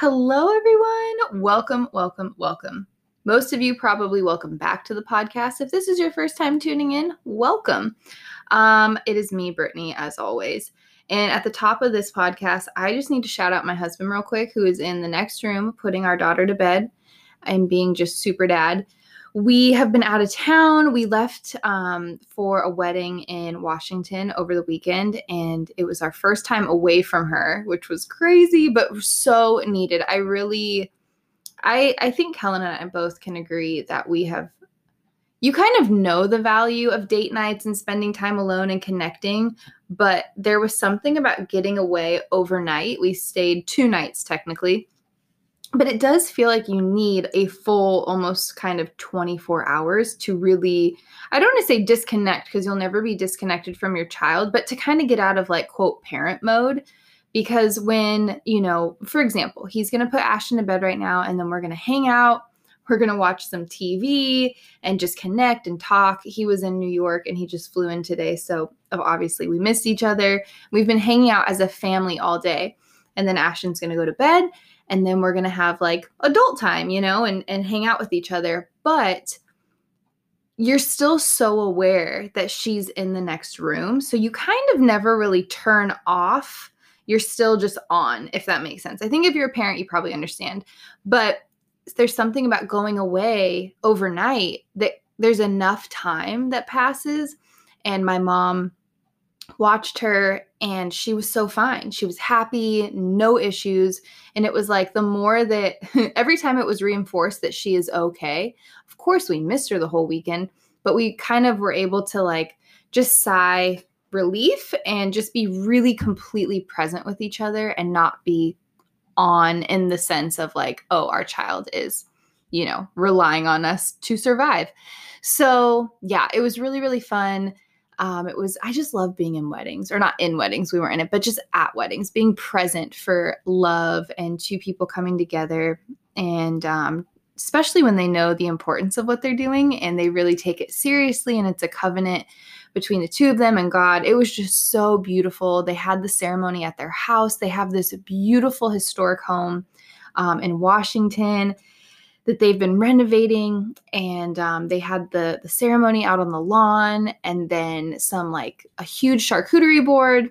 Hello, everyone. Welcome, welcome, welcome. Most of you probably welcome back to the podcast. If this is your first time tuning in, welcome. Um, it is me, Brittany, as always. And at the top of this podcast, I just need to shout out my husband real quick, who is in the next room putting our daughter to bed and being just super dad we have been out of town. We left um, for a wedding in Washington over the weekend, and it was our first time away from her, which was crazy, but so needed. I really, I, I think Helen and I both can agree that we have. You kind of know the value of date nights and spending time alone and connecting, but there was something about getting away overnight. We stayed two nights technically but it does feel like you need a full almost kind of 24 hours to really i don't want to say disconnect because you'll never be disconnected from your child but to kind of get out of like quote parent mode. Because when you know for example he's going to put ashton to bed right now and then we're going to hang out we're going to watch some tv and just connect and talk. He was in new york and he just flew in today so oh, obviously we missed each other. We've been hanging out as a family all day and then ashton's going to go to bed and then we're going to have like adult time, you know, and and hang out with each other. But you're still so aware that she's in the next room. So you kind of never really turn off. You're still just on, if that makes sense. I think if you're a parent, you probably understand. But there's something about going away overnight that there's enough time that passes. And my mom watched her and she was so fine. She was happy, no issues. And it was like the more that every time it was reinforced that she is okay. Of course, we missed her the whole weekend, but we kind of were able to like just sigh relief and just be really completely present with each other and not be on in the sense of like, oh, our child is, you know, relying on us to survive. So, yeah, it was really, really fun um, it was i just love being in weddings or not in weddings we weren't in it but just at weddings being present for love and two people coming together and um, especially when they know the importance of what they're doing and they really take it seriously and it's a covenant between the two of them and God. It was just so beautiful. They had the ceremony at their house. They have this beautiful historic home um, in Washington that they've been renovating and um, they had the the ceremony out on the lawn and then some like a huge charcuterie board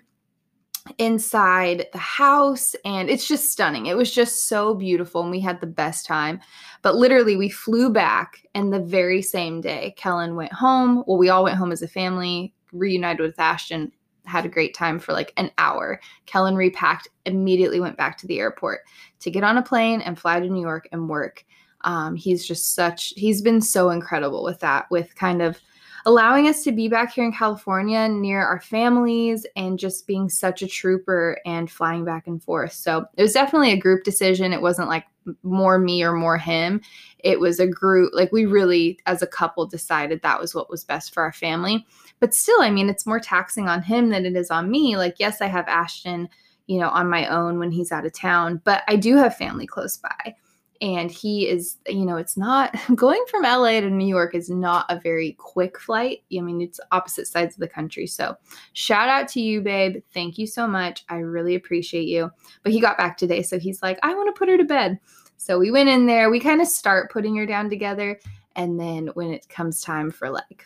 inside the house. And it's just stunning. It was just so beautiful and we had the best time. But literally we flew back and the very same day kellen went home. Well we all went home as a family reunited with ashton had a great time for like an hour. Kellen repacked immediately went back to the airport to get on a plane and fly to new york and work um, he's just such he's been so incredible with that with kind of allowing us to be back here in california near our families and just being such a trooper and flying back and forth. So it was definitely a group decision. It wasn't like more me or more him. It was a group like we really as a couple decided that was what was best for our family. But still i mean it's more taxing on him than it is on me. Like yes i have ashton you know on my own when he's out of town but i do have family close by and he is you know it's not going from LA to New York is not a very quick flight. I mean it's opposite sides of the country. So shout out to you babe. Thank you so much. I really appreciate you. But he got back today so he's like I want to put her to bed. So we went in there. We kind of start putting her down together and then when it comes time for like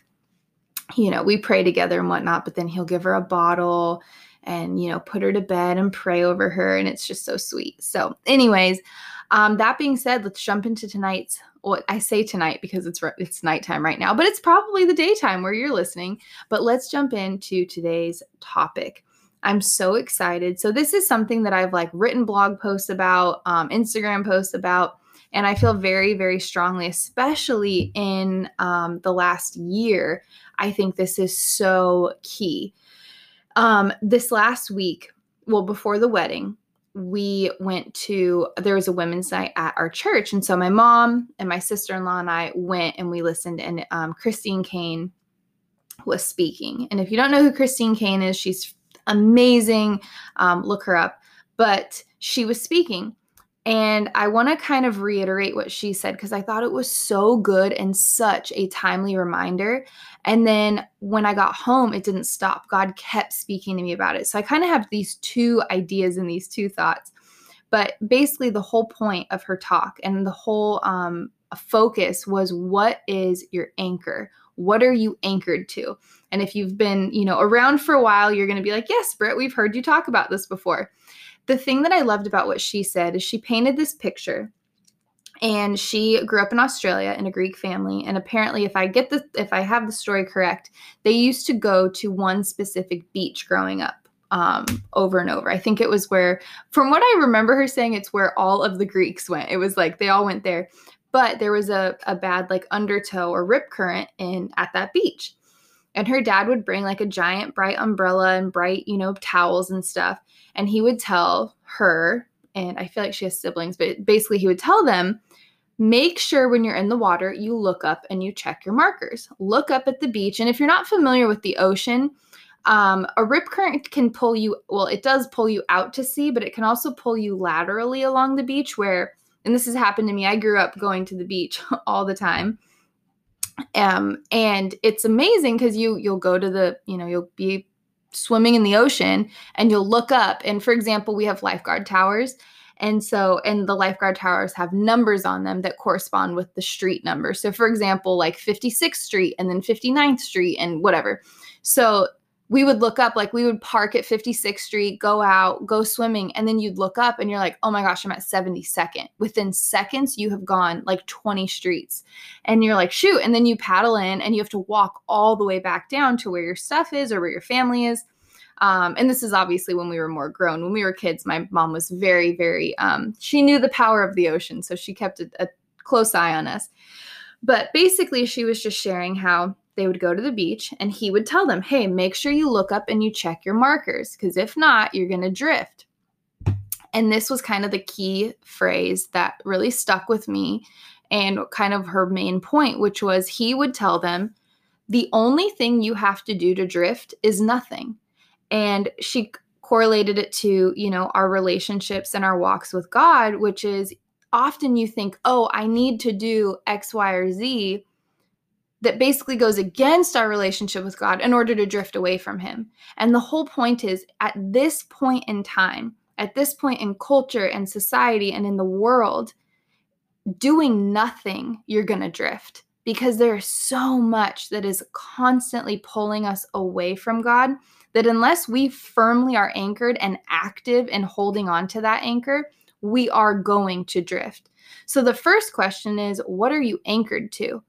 you know, we pray together and whatnot, but then he'll give her a bottle and you know put her to bed and pray over her and it's just so sweet so anyways um, that being said, let's jump into tonight's. Well, I say tonight because it's it's nighttime right now, but it's probably the daytime where you're listening. But let's jump into today's topic. I'm so excited. So this is something that I've like written blog posts about, um, Instagram posts about, and I feel very, very strongly, especially in um, the last year. I think this is so key. Um, this last week, well, before the wedding, we went to there was a women's night at our church. And so my mom and my sister-in-law and i went and we listened and um, christine caine was speaking. And if you don't know who christine caine is she's amazing. Um, look her up. But she was speaking and I want to kind of reiterate what she said because I thought it was so good and such a timely reminder. And then when I got home, it didn't stop. God kept speaking to me about it. So I kind of have these two ideas and these two thoughts. But basically, the whole point of her talk and the whole um, focus was what is your anchor? What are you anchored to? And if you've been, you know, around for a while, you're going to be like, yes, Britt, we've heard you talk about this before. The thing that I loved about what she said is she painted this picture and she grew up in Australia in a Greek family and apparently if I get the if I have the story correct they used to go to one specific beach growing up um, over and over. I think it was where, from what I remember her saying, it's where all of the Greeks went. It was like they all went there, but there was a, a bad like undertow or rip current in at that beach. And her dad would bring like a giant bright umbrella and bright, you know, towels and stuff. And he would tell her, and I feel like she has siblings, but basically he would tell them, make sure when you're in the water, you look up and you check your markers. Look up at the beach. And if you're not familiar with the ocean, um, a rip current can pull you, well, it does pull you out to sea, but it can also pull you laterally along the beach where, and this has happened to me, I grew up going to the beach all the time. Um, and it's amazing because you you'll go to the, you know, you'll be swimming in the ocean and you'll look up. And for example, we have lifeguard towers. And so, and the lifeguard towers have numbers on them that correspond with the street number. So, for example, like 56th Street and then 59th Street and whatever. So, we would look up, like we would park at 56th Street, go out, go swimming, and then you'd look up and you're like, oh my gosh, I'm at 72nd. Within seconds, you have gone like 20 streets. And you're like, shoot. And then you paddle in and you have to walk all the way back down to where your stuff is or where your family is. Um, and this is obviously when we were more grown. When we were kids, my mom was very, very, um, she knew the power of the ocean. So she kept a, a close eye on us. But basically, she was just sharing how they would go to the beach and he would tell them, hey, make sure you look up and you check your markers because if not, you're going to drift. And this was kind of the key phrase that really stuck with me and kind of her main point, which was he would tell them, the only thing you have to do to drift is nothing. And she correlated it to, you know, our relationships and our walks with God, which is often you think, oh, I need to do X, Y, or Z that basically goes against our relationship with God in order to drift away from Him. And the whole point is at this point in time, at this point in culture and society and in the world, doing nothing, you're going to drift because there's so much that is constantly pulling us away from God that unless we firmly are anchored and active in holding on to that anchor, we are going to drift. So the first question is what are you anchored to?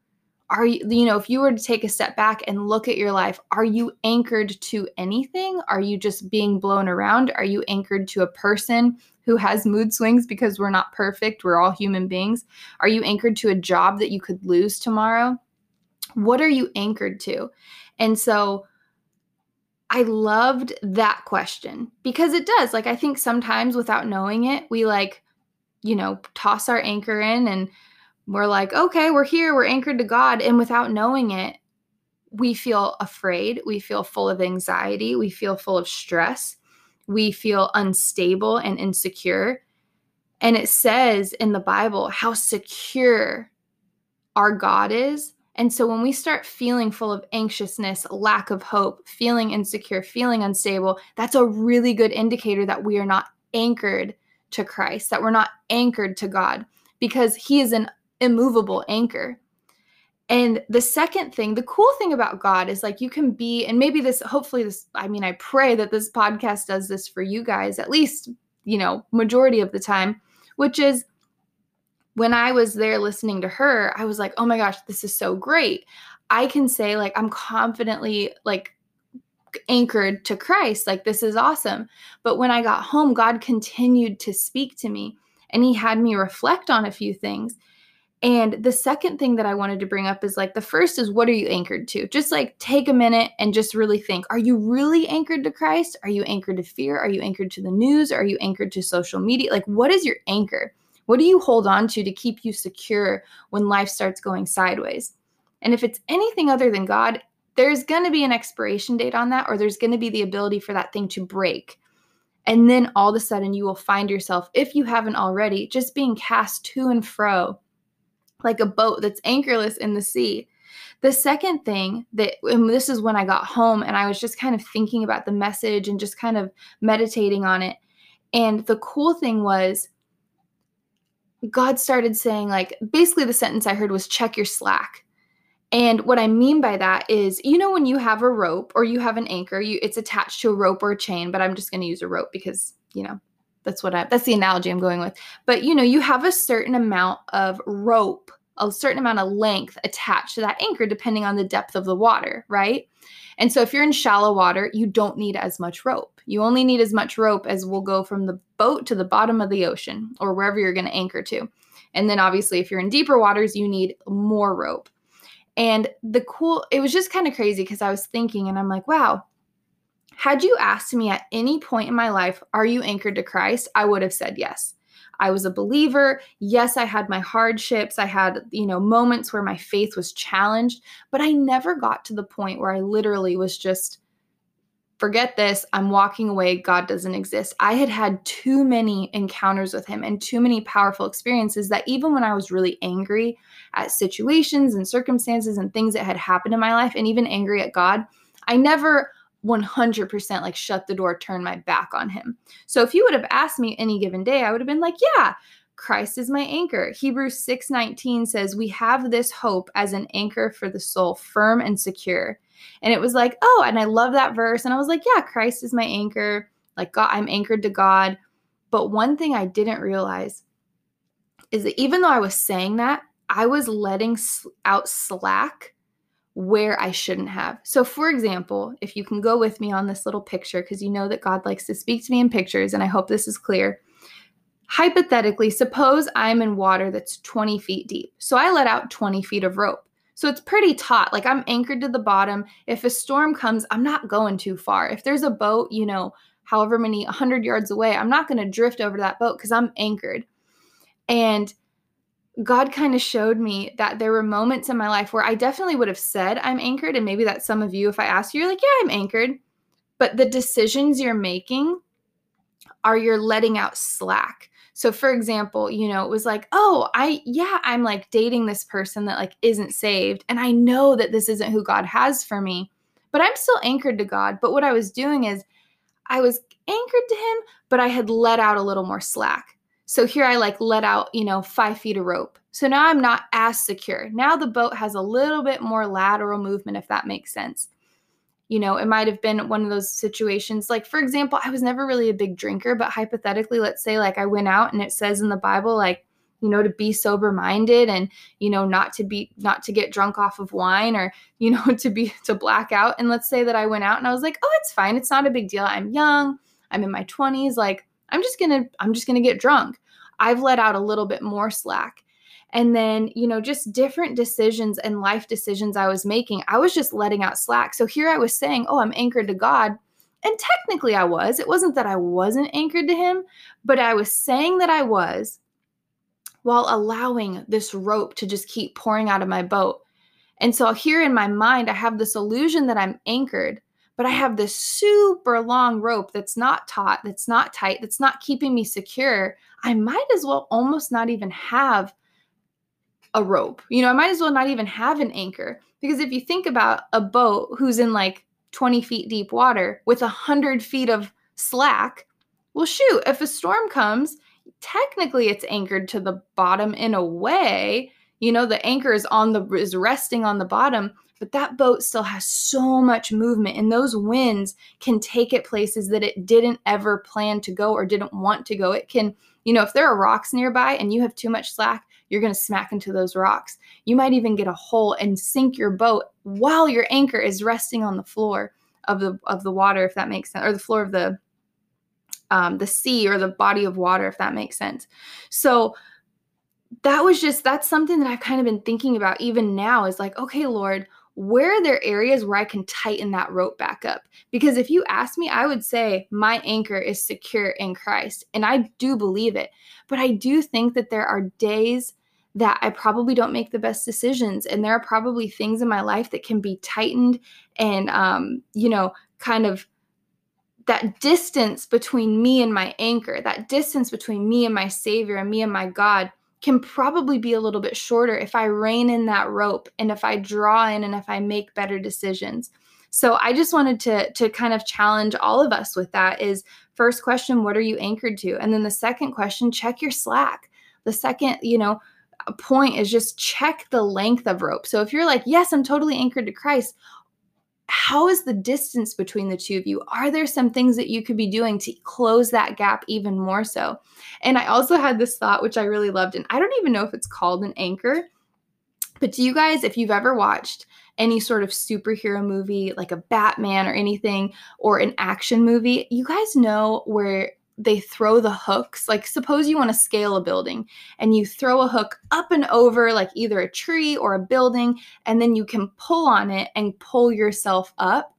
Are you you know if you were to take a step back and look at your life are you anchored to anything? Are you just being blown around? Are you anchored to a person who has mood swings because we're not perfect we're all human beings? Are you anchored to a job that you could lose tomorrow? What are you anchored to? And so I loved that question because it does. Like, I think sometimes without knowing it, we like, you know, toss our anchor in and we're like, okay, we're here, we're anchored to God. And without knowing it, we feel afraid, we feel full of anxiety, we feel full of stress, we feel unstable and insecure. And it says in the Bible how secure our God is. And so when we start feeling full of anxiousness, lack of hope, feeling insecure, feeling unstable, that's a really good indicator that we are not anchored to Christ, that we're not anchored to God because He is an immovable anchor. And the second thing, the cool thing about God is like you can be, and maybe this, hopefully, this, I mean, I pray that this podcast does this for you guys, at least, you know, majority of the time, which is when I was there listening to her, I was like, oh my gosh, this is so great. I can say, like, I'm confidently, like, anchored to Christ. Like, this is awesome. But when I got home, God continued to speak to me and He had me reflect on a few things. And the second thing that I wanted to bring up is like the first is what are you anchored to? Just like take a minute and just really think are you really anchored to Christ? Are you anchored to fear? Are you anchored to the news? Are you anchored to social media? Like, what is your anchor? What do you hold on to to keep you secure when life starts going sideways? And if it's anything other than God, there's going to be an expiration date on that, or there's going to be the ability for that thing to break. And then all of a sudden, you will find yourself, if you haven't already, just being cast to and fro like a boat that's anchorless in the sea. The second thing that, and this is when I got home and I was just kind of thinking about the message and just kind of meditating on it. And the cool thing was, God started saying, like, basically the sentence I heard was check your slack. And what I mean by that is, you know, when you have a rope or you have an anchor, you it's attached to a rope or a chain, but I'm just going to use a rope because, you know, that's what I that's the analogy I'm going with. But you know, you have a certain amount of rope, a certain amount of length attached to that anchor depending on the depth of the water, right? And so if you're in shallow water, you don't need as much rope. You only need as much rope as will go from the boat to the bottom of the ocean or wherever you're going to anchor to. And then obviously if you're in deeper waters, you need more rope. And the cool it was just kind of crazy because I was thinking and I'm like, wow, had you asked me at any point in my life, are you anchored to Christ? I would have said yes. I was a believer. Yes, I had my hardships. I had, you know, moments where my faith was challenged, but I never got to the point where I literally was just forget this, I'm walking away, God doesn't exist. I had had too many encounters with him and too many powerful experiences that even when I was really angry at situations and circumstances and things that had happened in my life and even angry at God, I never 100% like shut the door, turn my back on him. So if you would have asked me any given day, I would have been like, yeah, Christ is my anchor. Hebrews 6:19 says, "We have this hope as an anchor for the soul, firm and secure." And it was like, "Oh, and I love that verse." And I was like, "Yeah, Christ is my anchor. Like God, I'm anchored to God." But one thing I didn't realize is that even though I was saying that, I was letting out slack where I shouldn't have. So, for example, if you can go with me on this little picture, because you know that God likes to speak to me in pictures, and I hope this is clear. Hypothetically, suppose I'm in water that's 20 feet deep. So I let out 20 feet of rope. So it's pretty taut. Like I'm anchored to the bottom. If a storm comes, I'm not going too far. If there's a boat, you know, however many 100 yards away, I'm not going to drift over to that boat because I'm anchored. And God kind of showed me that there were moments in my life where I definitely would have said I'm anchored. And maybe that's some of you, if I ask you, you're like, yeah, I'm anchored. But the decisions you're making are you're letting out slack. So for example, you know, it was like, "Oh, I yeah, I'm like dating this person that like isn't saved and I know that this isn't who God has for me, but I'm still anchored to God." But what I was doing is I was anchored to him, but I had let out a little more slack. So here I like let out, you know, five feet of rope. So now I'm not as secure. Now the boat has a little bit more lateral movement, if that makes sense. You know, it might have been one of those situations. Like, for example, I was never really a big drinker, but hypothetically, let's say like I went out and it says in the Bible, like, you know, to be sober minded and, you know, not to be, not to get drunk off of wine or, you know, to be, to black out. And let's say that I went out and I was like, oh, it's fine. It's not a big deal. I'm young. I'm in my 20s. Like, I'm just going to I'm just going to get drunk. I've let out a little bit more slack. And then, you know, just different decisions and life decisions I was making, I was just letting out slack. So here I was saying, "Oh, I'm anchored to God." And technically I was. It wasn't that I wasn't anchored to him, but I was saying that I was while allowing this rope to just keep pouring out of my boat. And so here in my mind, I have this illusion that I'm anchored, but I have this super long rope that's not taut, that's not tight, that's not keeping me secure. I might as well almost not even have a rope. You know, I might as well not even have an anchor. Because if you think about a boat who's in like 20 feet deep water with 100 feet of slack, well, shoot, if a storm comes, technically it's anchored to the bottom in a way. You know, the anchor is on the is resting on the bottom, but that boat still has so much movement and those winds can take it places that it didn't ever plan to go or didn't want to go. It can you know if there are rocks nearby and you have too much slack you're going to smack into those rocks. You might even get a hole and sink your boat while your anchor is resting on the floor of the of the water if that makes sense or the floor of the um, the sea or the body of water if that makes sense. So that was just that's something that I've kind of been thinking about even now is like okay lord where are there areas where I can tighten that rope back up? Because if you ask me, I would say my anchor is secure in Christ. And I do believe it. But I do think that there are days that I probably don't make the best decisions. And there are probably things in my life that can be tightened and, um, you know, kind of that distance between me and my anchor, that distance between me and my Savior and me and my God can probably be a little bit shorter if I rein in that rope and if I draw in and if I make better decisions. So I just wanted to to kind of challenge all of us with that is first question what are you anchored to? And then the second question check your slack. The second, you know, point is just check the length of rope. So if you're like, yes, I'm totally anchored to Christ, how is the distance between the two of you? Are there some things that you could be doing to close that gap even more so? And I also had this thought, which I really loved, and I don't even know if it's called an anchor, but do you guys, if you've ever watched any sort of superhero movie, like a Batman or anything, or an action movie, you guys know where they throw the hooks. Like, suppose you want to scale a building and you throw a hook up and over, like either a tree or a building, and then you can pull on it and pull yourself up.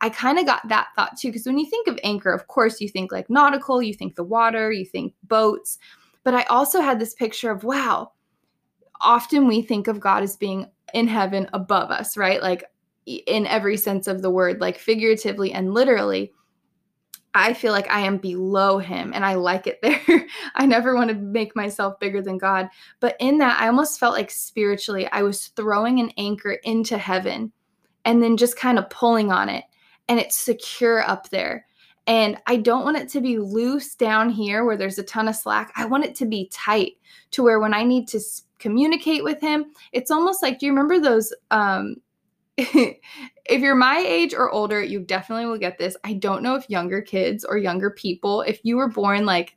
I kind of got that thought too, because when you think of anchor, of course, you think like nautical, you think the water, you think boats. But I also had this picture of, wow, often we think of God as being in heaven above us, right? Like in every sense of the word, like figuratively and literally. I feel like I am below him and I like it there. I never want to make myself bigger than God. But in that, I almost felt like spiritually, I was throwing an anchor into heaven and then just kind of pulling on it. And it's secure up there. And I don't want it to be loose down here where there's a ton of slack. I want it to be tight to where when I need to communicate with him, it's almost like do you remember those um if you're my age or older, you definitely will get this. I don't know if younger kids or younger people, if you were born like,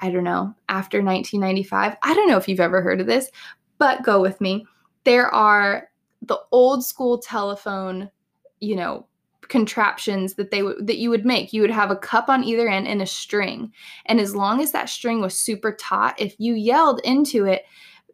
I don't know, after 1995, I don't know if you've ever heard of this, but go with me. There are the old school telephone, you know, contraptions that they would that you would make. You would have a cup on either end and a string. And as long as that string was super taut, if you yelled into it,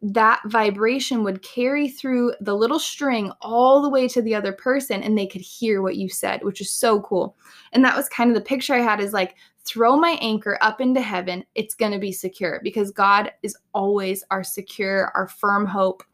that vibration would carry through the little string all the way to the other person and they could hear what you said, which is so cool. And that was kind of the picture I had is like, throw my anchor up into heaven. It's going to be secure because God is always our secure, our firm hope.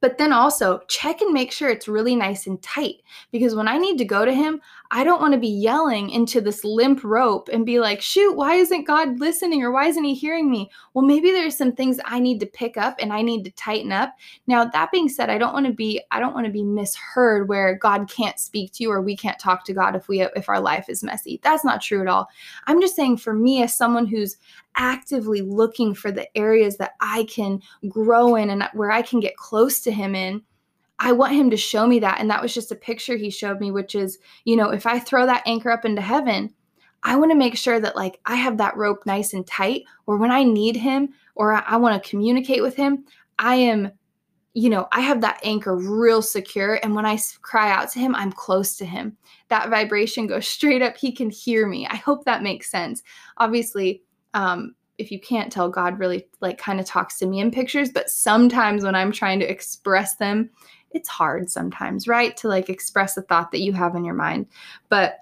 But then also check and make sure it's really nice and tight because when I need to go to him, I don't want to be yelling into this limp rope and be like, shoot, why isn't God listening or why isn't he hearing me? Well, maybe there's some things I need to pick up and I need to tighten up. Now, that being said, I don't want to be I don't want to be misheard where God can't speak to you or we can't talk to God if we if our life is messy. That's not true at all. I'm just saying for me as someone who's actively looking for the areas that I can grow in and where I can get close to him in, I want him to show me that. And that was just a picture he showed me, which is, you know, if I throw that anchor up into heaven, I want to make sure that like I have that rope nice and tight, or when I need him or I, I want to communicate with him, I am, you know, I have that anchor real secure. And when I cry out to him, I'm close to him. That vibration goes straight up. He can hear me. I hope that makes sense. Obviously, um, if you can't tell, God really like kind of talks to me in pictures, but sometimes when I'm trying to express them it's hard sometimes, right? To like express a thought that you have in your mind. But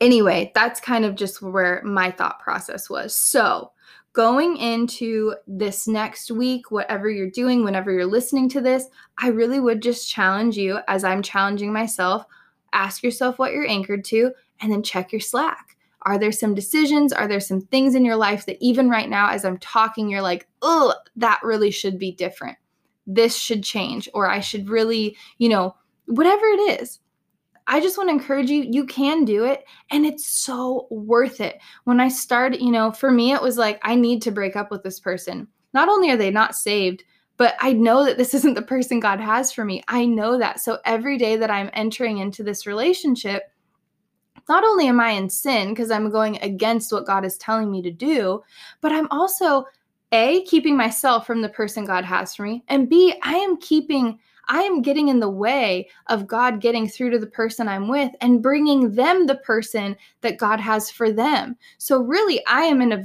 anyway, that's kind of just where my thought process was. So, going into this next week, whatever you're doing, whenever you're listening to this, I really would just challenge you as I'm challenging myself. Ask yourself what you're anchored to and then check your slack. Are there some decisions? Are there some things in your life that even right now, as I'm talking, you're like, oh, that really should be different? This should change or I should really, you know, whatever it is. I just want to encourage you, you can do it and it's so worth it. When I started, you know, for me, it was like, I need to break up with this person. Not only are they not saved, but I know that this isn't the person God has for me. I know that. So every day that I'm entering into this relationship, not only am I in sin because I'm going against what God is telling me to do, but I'm also a, keeping myself from the person God has for me, and B, I am keeping, I am getting in the way of God getting through to the person I'm with and bringing them the person that God has for them. So, really, I am in a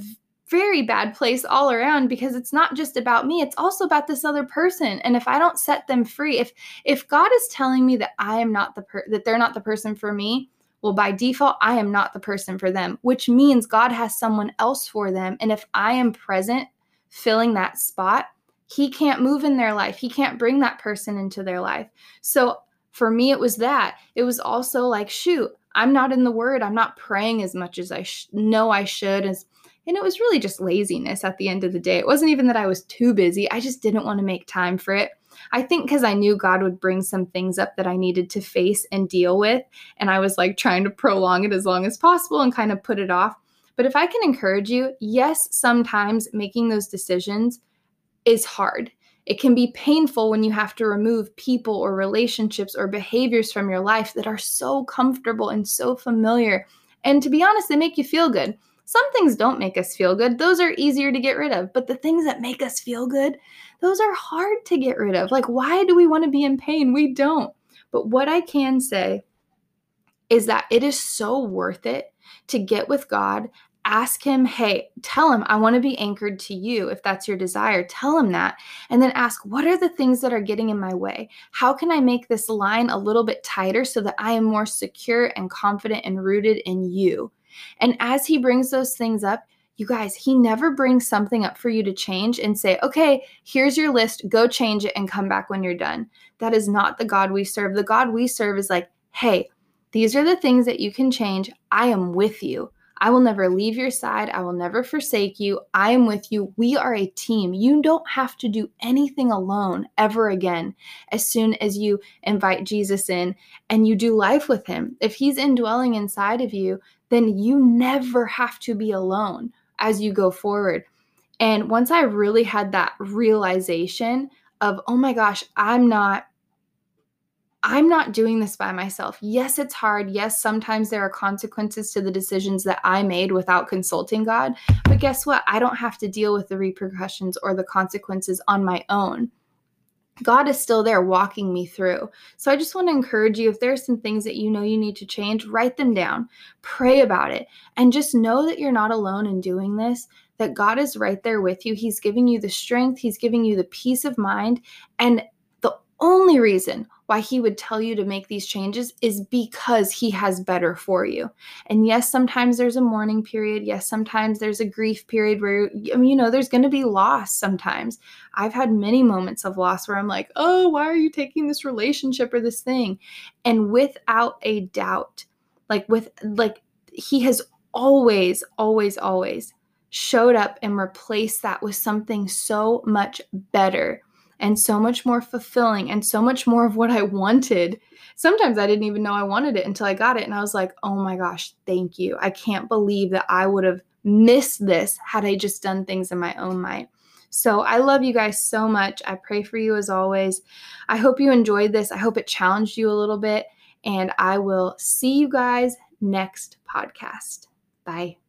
very bad place all around because it's not just about me it's also about this other person and if i don't set them free if if god is telling me that i am not the per- that they're not the person for me well by default i am not the person for them which means god has someone else for them and if i am present filling that spot, he can't move in their life. He can't bring that person into their life. So for me, it was that. It was also like, shoot, I'm not in the word. I'm not praying as much as I sh- know I should. As, and it was really just laziness at the end of the day. It wasn't even that I was too busy. I just didn't want to make time for it. I think because I knew God would bring some things up that I needed to face and deal with. And I was like trying to prolong it as long as possible and kind of put it off. But if I can encourage you, yes, sometimes making those decisions is hard. It can be painful when you have to remove people or relationships or behaviors from your life that are so comfortable and so familiar. And to be honest, they make you feel good. Some things don't make us feel good. Those are easier to get rid of. But the things that make us feel good, those are hard to get rid of. Like, why do we want to be in pain? We don't. But what I can say is that it is so worth it to get with God. Ask him, hey, tell him, I want to be anchored to you if that's your desire. Tell him that. And then ask, what are the things that are getting in my way? How can I make this line a little bit tighter so that I am more secure and confident and rooted in you? And as he brings those things up, you guys, he never brings something up for you to change and say, okay, here's your list, go change it and come back when you're done. That is not the God we serve. The God we serve is like, hey, these are the things that you can change. I am with you. I will never leave your side. I will never forsake you. I am with you. We are a team. You don't have to do anything alone ever again as soon as you invite Jesus in and you do life with him. If he's indwelling inside of you, then you never have to be alone as you go forward. And once I really had that realization of, oh my gosh, I'm not I'm not doing this by myself. Yes, it's hard. Yes, sometimes there are consequences to the decisions that I made without consulting God. But guess what? I don't have to deal with the repercussions or the consequences on my own. God is still there walking me through. So I just want to encourage you if there's some things that you know you need to change, write them down, pray about it, and just know that you're not alone in doing this, that God is right there with you. He's giving you the strength, He's giving you the peace of mind. And the only reason why he would tell you to make these changes is because he has better for you. And yes, sometimes there's a mourning period. Yes, sometimes there's a grief period where, you know, there's going to be loss sometimes. I've had many moments of loss where I'm like, oh, why are you taking this relationship or this thing? And without a doubt, like, with, like, he has always, always, always showed up and replaced that with something so much better and so much more fulfilling and so much more of what I wanted. Sometimes I didn't even know I wanted it until I got it. And I was like, oh my gosh, thank you. I can't believe that I would have missed this had I just done things in my own might. So I love you guys so much. I pray for you as always. I hope you enjoyed this. I hope it challenged you a little bit. And I will see you guys next podcast. Bye.